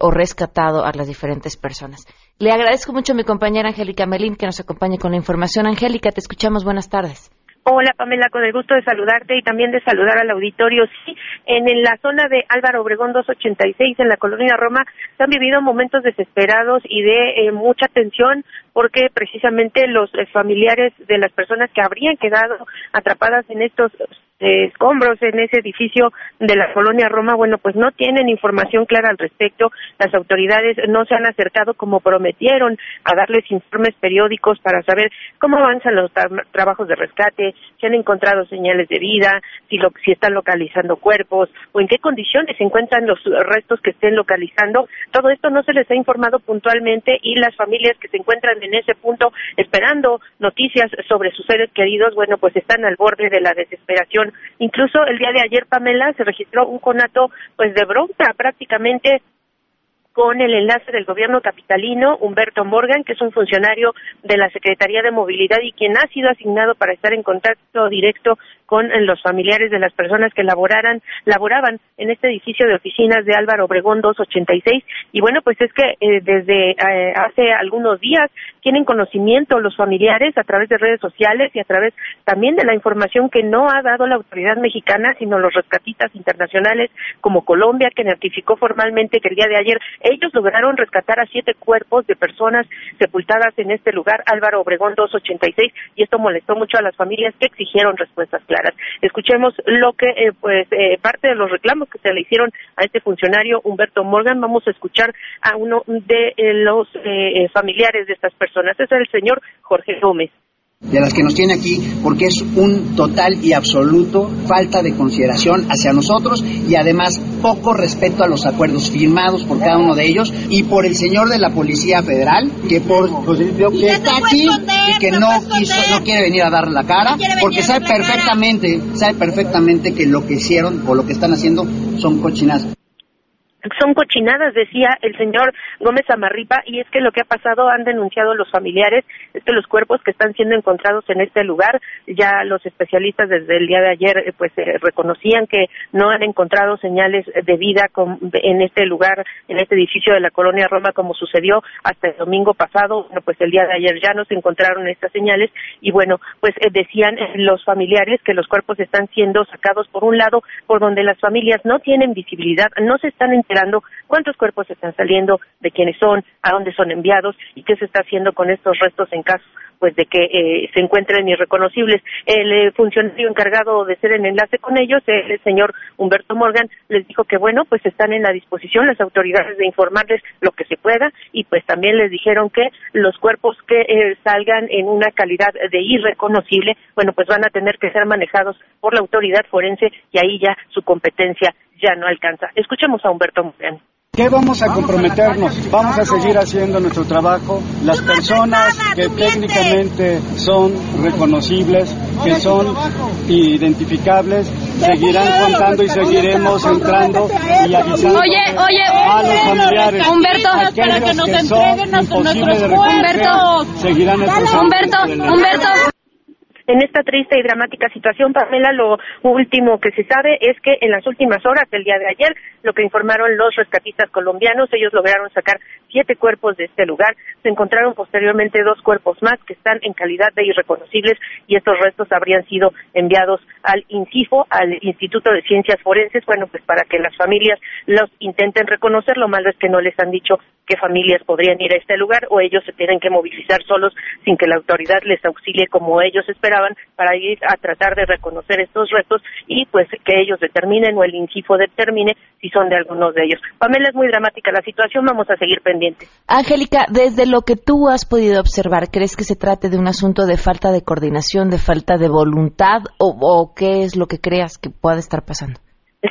Speaker 1: o rescatado a las diferentes personas. Le agradezco mucho a mi compañera Angélica Melín que nos acompañe con la información. Angélica, te escuchamos. Buenas tardes.
Speaker 16: Hola Pamela, con el gusto de saludarte y también de saludar al auditorio. Sí, en, la zona de Álvaro Obregón 286, en la colonia Roma, se han vivido momentos desesperados y de eh, mucha tensión porque precisamente los eh, familiares de las personas que habrían quedado atrapadas en estos escombros en ese edificio de la colonia Roma, bueno, pues no tienen información clara al respecto. Las autoridades no se han acercado como prometieron a darles informes periódicos para saber cómo avanzan los trabajos de rescate, si han encontrado señales de vida, si, lo, si están localizando cuerpos o en qué condiciones se encuentran los restos que estén localizando. Todo esto no se les ha informado puntualmente y las familias que se encuentran en ese punto esperando noticias sobre sus seres queridos, bueno, pues están al borde de la desesperación Incluso el día de ayer, Pamela, se registró un conato pues de bronca prácticamente con el enlace del gobierno capitalino, Humberto Morgan, que es un funcionario de la Secretaría de Movilidad y quien ha sido asignado para estar en contacto directo con los familiares de las personas que laboraran, laboraban en este edificio de oficinas de Álvaro Obregón 286. Y bueno, pues es que eh, desde eh, hace algunos días tienen conocimiento los familiares a través de redes sociales y a través también de la información que no ha dado la autoridad mexicana, sino los rescatistas internacionales como Colombia, que notificó formalmente que el día de ayer ellos lograron rescatar a siete cuerpos de personas sepultadas en este lugar, Álvaro Obregón 286, y esto molestó mucho a las familias que exigieron respuestas claras. Escuchemos lo que, eh, pues, eh, parte de los reclamos que se le hicieron a este funcionario Humberto Morgan. Vamos a escuchar a uno de eh, los familiares de estas personas. Es el señor Jorge Gómez
Speaker 17: de las que nos tiene aquí porque es un total y absoluto falta de consideración hacia nosotros y además poco respeto a los acuerdos firmados por cada uno de ellos y por el señor de la Policía Federal que por que está aquí y que no quiso, no quiere venir a dar la cara porque sabe perfectamente sabe perfectamente que lo que hicieron o lo que están haciendo son cochinazos
Speaker 16: son cochinadas, decía el señor Gómez Amarripa, y es que lo que ha pasado han denunciado los familiares, es que los cuerpos que están siendo encontrados en este lugar, ya los especialistas desde el día de ayer eh, pues eh, reconocían que no han encontrado señales de vida en este lugar, en este edificio de la colonia Roma como sucedió hasta el domingo pasado, bueno pues el día de ayer ya no se encontraron estas señales y bueno pues eh, decían los familiares que los cuerpos están siendo sacados por un lado por donde las familias no tienen visibilidad, no se están cuántos cuerpos están saliendo, de quiénes son, a dónde son enviados y qué se está haciendo con estos restos en caso pues de que eh, se encuentren irreconocibles. El eh, funcionario encargado de ser en enlace con ellos, el señor Humberto Morgan, les dijo que bueno, pues están en la disposición las autoridades de informarles lo que se pueda y pues también les dijeron que los cuerpos que eh, salgan en una calidad de irreconocible, bueno, pues van a tener que ser manejados por la autoridad forense y ahí ya su competencia ya no alcanza. Escuchemos a Humberto Morgan.
Speaker 18: ¿Qué vamos a comprometernos? Vamos a seguir haciendo nuestro trabajo. Las personas que técnicamente son reconocibles, que son identificables, seguirán contando y seguiremos entrando y avisando
Speaker 19: oye, oye,
Speaker 18: a los familiares.
Speaker 19: Humberto, para que nos entreguen nuestros Humberto,
Speaker 18: seguirán
Speaker 19: Humberto, Humberto
Speaker 16: en esta triste y dramática situación, Pamela, lo último que se sabe es que en las últimas horas del día de ayer, lo que informaron los rescatistas colombianos, ellos lograron sacar siete cuerpos de este lugar. Se encontraron posteriormente dos cuerpos más que están en calidad de irreconocibles y estos restos habrían sido enviados al INCIFO, al Instituto de Ciencias Forenses, bueno, pues para que las familias los intenten reconocer. Lo malo es que no les han dicho qué familias podrían ir a este lugar o ellos se tienen que movilizar solos sin que la autoridad les auxilie como ellos esperaban para ir a tratar de reconocer estos restos y pues que ellos determinen o el INCIFO determine si son de algunos de ellos. Pamela, es muy dramática la situación, vamos a seguir pendientes.
Speaker 1: Angélica, desde lo que tú has podido observar, ¿crees que se trate de un asunto de falta de coordinación, de falta de voluntad o, o qué es lo que creas que pueda estar pasando?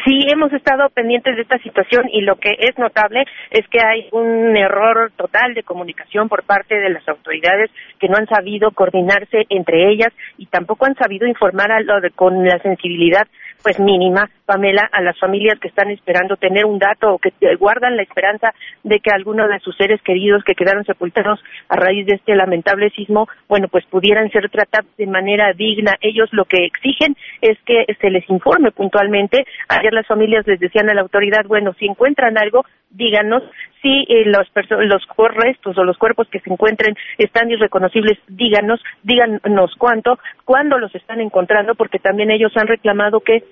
Speaker 16: Sí, hemos estado pendientes de esta situación y lo que es notable es que hay un error total de comunicación por parte de las autoridades que no han sabido coordinarse entre ellas y tampoco han sabido informar a lo de, con la sensibilidad pues mínima, Pamela, a las familias que están esperando tener un dato o que guardan la esperanza de que alguno de sus seres queridos que quedaron sepultados a raíz de este lamentable sismo, bueno, pues pudieran ser tratados de manera digna. Ellos lo que exigen es que se les informe puntualmente. Ayer las familias les decían a la autoridad, bueno, si encuentran algo, díganos si eh, los, los restos o los cuerpos que se encuentren están irreconocibles, díganos, díganos cuánto, cuándo los están encontrando, porque también ellos han reclamado que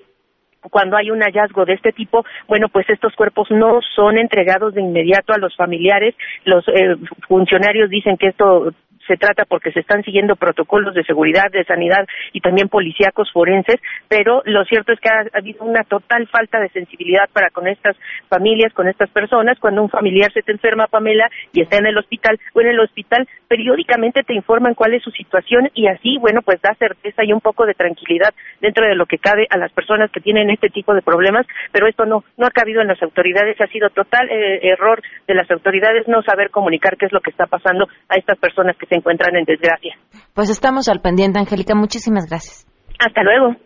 Speaker 16: cuando hay un hallazgo de este tipo, bueno, pues estos cuerpos no son entregados de inmediato a los familiares. Los eh, funcionarios dicen que esto se trata porque se están siguiendo protocolos de seguridad, de sanidad y también policíacos forenses, pero lo cierto es que ha, habido una total falta de sensibilidad para con estas familias, con estas personas. Cuando un familiar se te enferma, Pamela, y está en el hospital o en el hospital, periódicamente te informan cuál es su situación y así, bueno, pues da certeza y un poco de tranquilidad dentro de lo que cabe a las personas que tienen este tipo de problemas, pero esto no, no ha cabido en las autoridades, ha sido total eh, error de las autoridades no saber comunicar qué es lo que está pasando a estas personas que se encuentran en desgracia.
Speaker 1: Pues estamos al pendiente, Angélica. Muchísimas gracias.
Speaker 16: Hasta luego.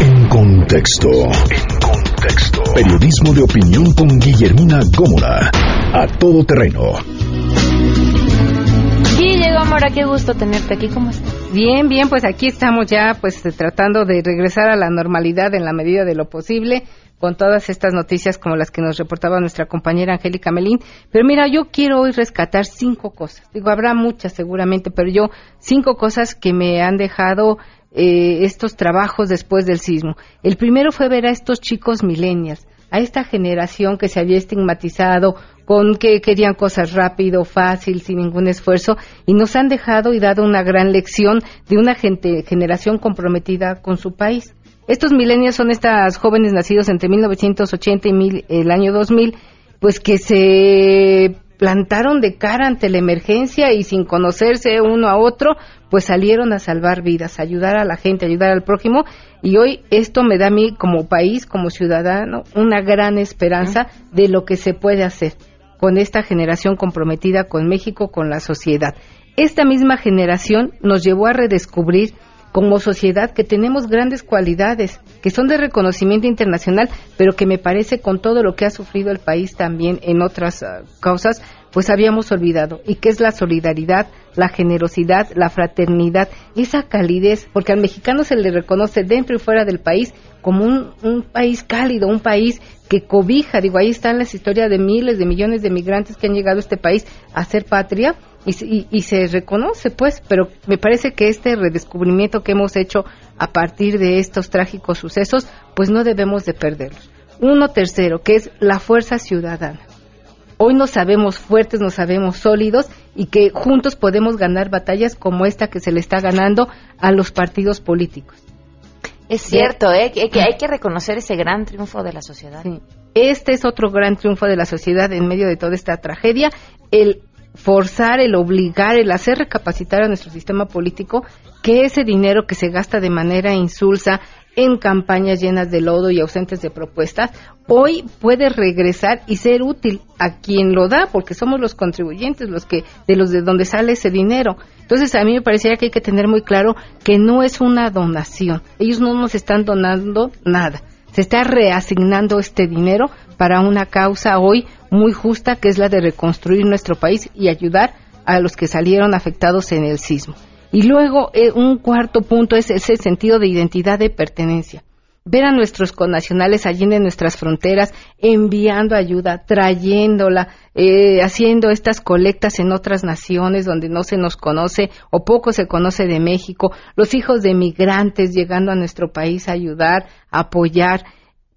Speaker 4: En contexto. En contexto. Periodismo de opinión con Guillermina Gómora. A todo terreno.
Speaker 1: Guille Gómora, qué gusto tenerte aquí. ¿Cómo estás?
Speaker 3: Bien, bien, pues aquí estamos ya pues tratando de regresar a la normalidad en la medida de lo posible con todas estas noticias como las que nos reportaba nuestra compañera Angélica Melín. Pero mira, yo quiero hoy rescatar cinco cosas. Digo, habrá muchas seguramente, pero yo cinco cosas que me han dejado eh, estos trabajos después del sismo. El primero fue ver a estos chicos millennials, a esta generación que se había estigmatizado con que querían cosas rápido, fácil, sin ningún esfuerzo, y nos han dejado y dado una gran lección de una gente, generación comprometida con su país. Estos milenios son estas jóvenes nacidos entre 1980 y el año 2000, pues que se plantaron de cara ante la emergencia y sin conocerse uno a otro, pues salieron a salvar vidas, a ayudar a la gente, ayudar al prójimo. Y hoy esto me da a mí como país, como ciudadano, una gran esperanza de lo que se puede hacer con esta generación comprometida con México, con la sociedad. Esta misma generación nos llevó a redescubrir como sociedad que tenemos grandes cualidades, que son de reconocimiento internacional, pero que me parece con todo lo que ha sufrido el país también en otras uh, causas, pues habíamos olvidado, y que es la solidaridad, la generosidad, la fraternidad, esa calidez, porque al mexicano se le reconoce dentro y fuera del país como un, un país cálido, un país que cobija, digo, ahí están las historias de miles, de millones de migrantes que han llegado a este país a ser patria, y, se reconoce, pues, pero me parece que este redescubrimiento que hemos hecho a partir de estos trágicos sucesos, pues no debemos de perderlos. Uno tercero, que es la fuerza ciudadana. Hoy nos sabemos fuertes, nos sabemos sólidos y que juntos podemos ganar batallas como esta que se le está ganando a los partidos políticos.
Speaker 1: Es cierto, ¿eh? que, hay que reconocer ese gran triunfo de la sociedad.
Speaker 3: Este es otro gran triunfo de la sociedad en medio de toda esta tragedia, el forzar, el obligar, el hacer recapacitar a nuestro sistema político que ese dinero que se gasta de manera insulsa en campañas llenas de lodo y ausentes de propuestas, hoy puede regresar y ser útil a quien lo da, porque somos los contribuyentes, los que de los de donde sale ese dinero. Entonces a mí me parecería que hay que tener muy claro que no es una donación, ellos no nos están donando nada, se está reasignando este dinero para una causa hoy muy justa, que es la de reconstruir nuestro país y ayudar a los que salieron afectados en el sismo. Y luego, eh, un cuarto punto es ese sentido de identidad de pertenencia. Ver a nuestros connacionales allí en nuestras fronteras, enviando ayuda, trayéndola, eh, haciendo estas colectas en otras naciones donde no se nos conoce o poco se conoce de México, los hijos de migrantes llegando a nuestro país a ayudar, a apoyar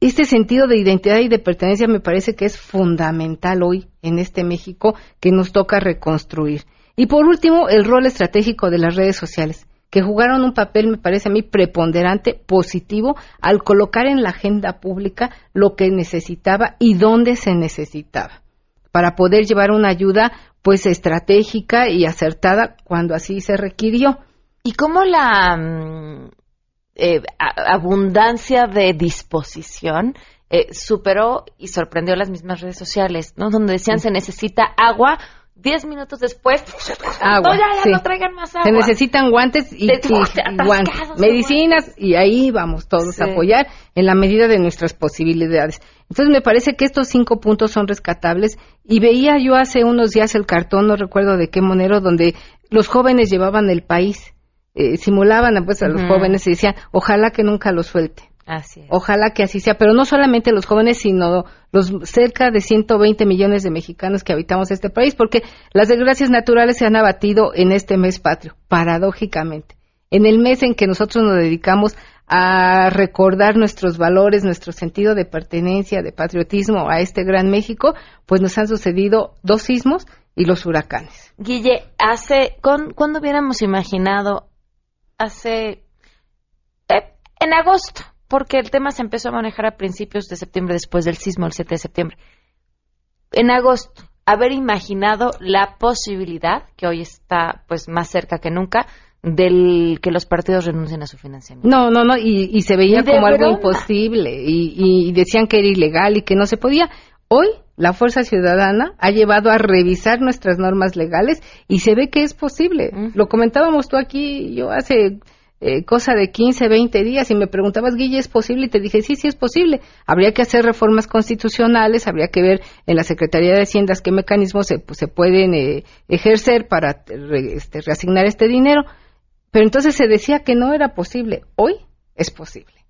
Speaker 3: este sentido de identidad y de pertenencia me parece que es fundamental hoy en este México que nos toca reconstruir. Y por último, el rol estratégico de las redes sociales, que jugaron un papel, me parece a mí, preponderante, positivo, al colocar en la agenda pública lo que necesitaba y dónde se necesitaba, para poder llevar una ayuda pues estratégica y acertada cuando así se requirió.
Speaker 1: ¿Y cómo la eh, abundancia de disposición, eh, superó y sorprendió las mismas redes sociales, ¿no? Donde decían se necesita agua, diez minutos después, agua, ya, no traigan más agua.
Speaker 3: Se necesitan guantes y, medicinas y ahí vamos todos a apoyar en la medida de nuestras posibilidades. Entonces me parece que estos cinco puntos son rescatables y veía yo hace unos días el cartón, no recuerdo de qué monero, donde los jóvenes llevaban el país, eh, simulaban pues a los jóvenes y decían, ojalá que nunca lo suelte.
Speaker 1: Así
Speaker 3: Ojalá que así sea, pero no solamente los jóvenes, sino los cerca de 120 millones de mexicanos que habitamos este país, porque las desgracias naturales se han abatido en este mes patrio, paradójicamente. En el mes en que nosotros nos dedicamos a recordar nuestros valores, nuestro sentido de pertenencia, de patriotismo a este gran México, pues nos han sucedido dos sismos y los huracanes.
Speaker 1: Guille, hace, ¿cuándo hubiéramos imaginado? Hace, eh, en agosto, porque el tema se empezó a manejar a principios de septiembre, después del sismo, el 7 de septiembre. En agosto, haber imaginado la posibilidad, que hoy está pues más cerca que nunca, del que los partidos renuncien a su financiamiento.
Speaker 3: No, no, no, y, se veía como algo imposible y, decían que era ilegal y que no se podía. Hoy la Fuerza Ciudadana ha llevado a revisar nuestras normas legales y se ve que es posible. Lo comentábamos tú aquí, yo hace eh, cosa de 15, 20 días y me preguntabas, Guille, ¿es posible? Y te dije, sí, sí es posible. Habría que hacer reformas constitucionales, habría que ver en la Secretaría de Haciendas qué mecanismos se, pues, se pueden eh, ejercer para este, reasignar este dinero. Pero entonces se decía que no era posible. Hoy es posible.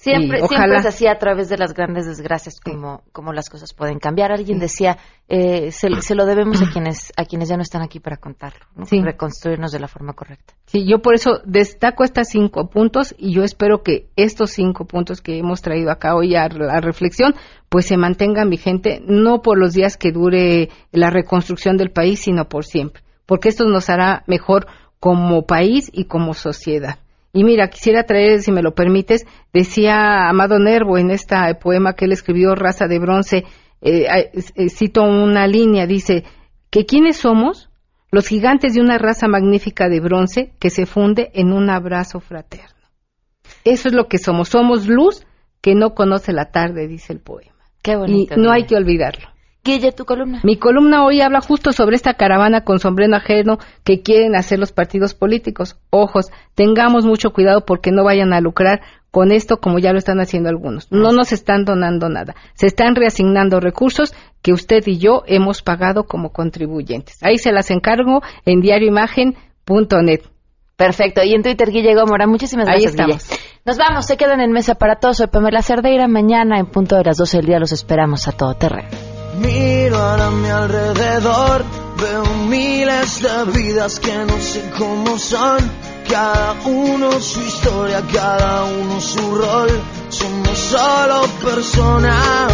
Speaker 1: Siempre, siempre se hacía a través de las grandes desgracias como, como las cosas pueden cambiar. Alguien decía, eh, se, lo debemos a quienes, a quienes ya no están aquí para contarlo, reconstruirnos de la forma correcta.
Speaker 3: Sí, yo por eso destaco estos cinco puntos y yo espero que estos cinco puntos que hemos traído acá hoy a la reflexión, pues se mantengan vigente, no por los días que dure la reconstrucción del país, sino por siempre, porque esto nos hará mejor como país y como sociedad. Y mira, quisiera traer, si me lo permites, decía Amado Nervo en este poema que él escribió, Raza de Bronce, eh, eh, cito una línea, dice, que quiénes somos los gigantes de una raza magnífica de bronce que se funde en un abrazo fraterno. Eso es lo que somos, somos luz que no conoce la tarde, dice el poema.
Speaker 1: Qué bonito.
Speaker 3: Y no hay que olvidarlo.
Speaker 1: Guille, tu columna.
Speaker 3: Mi columna hoy habla justo sobre esta caravana con sombrero ajeno que quieren hacer los partidos políticos. Ojos, tengamos mucho cuidado porque no vayan a lucrar con esto como ya lo están haciendo algunos. No nos están donando nada. Se están reasignando recursos que usted y yo hemos pagado como contribuyentes. Ahí se las encargo en diarioimagen.net.
Speaker 1: Perfecto. Y en Twitter, Guille Gómora, muchísimas gracias.
Speaker 3: Ahí estamos.
Speaker 1: Nos vamos, se quedan en mesa para todos. Soy Pamela Cerdeira. Mañana, en punto de las 12 del día, los esperamos a todo terreno.
Speaker 11: Miro a mi alrededor, veo miles de vidas que no sé cómo son. Cada uno su historia, cada uno su rol. Somos solo personas.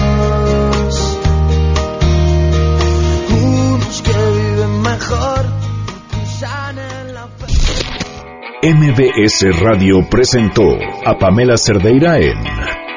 Speaker 11: Unos que viven mejor.
Speaker 4: MBS Radio presentó a Pamela Cerdeira en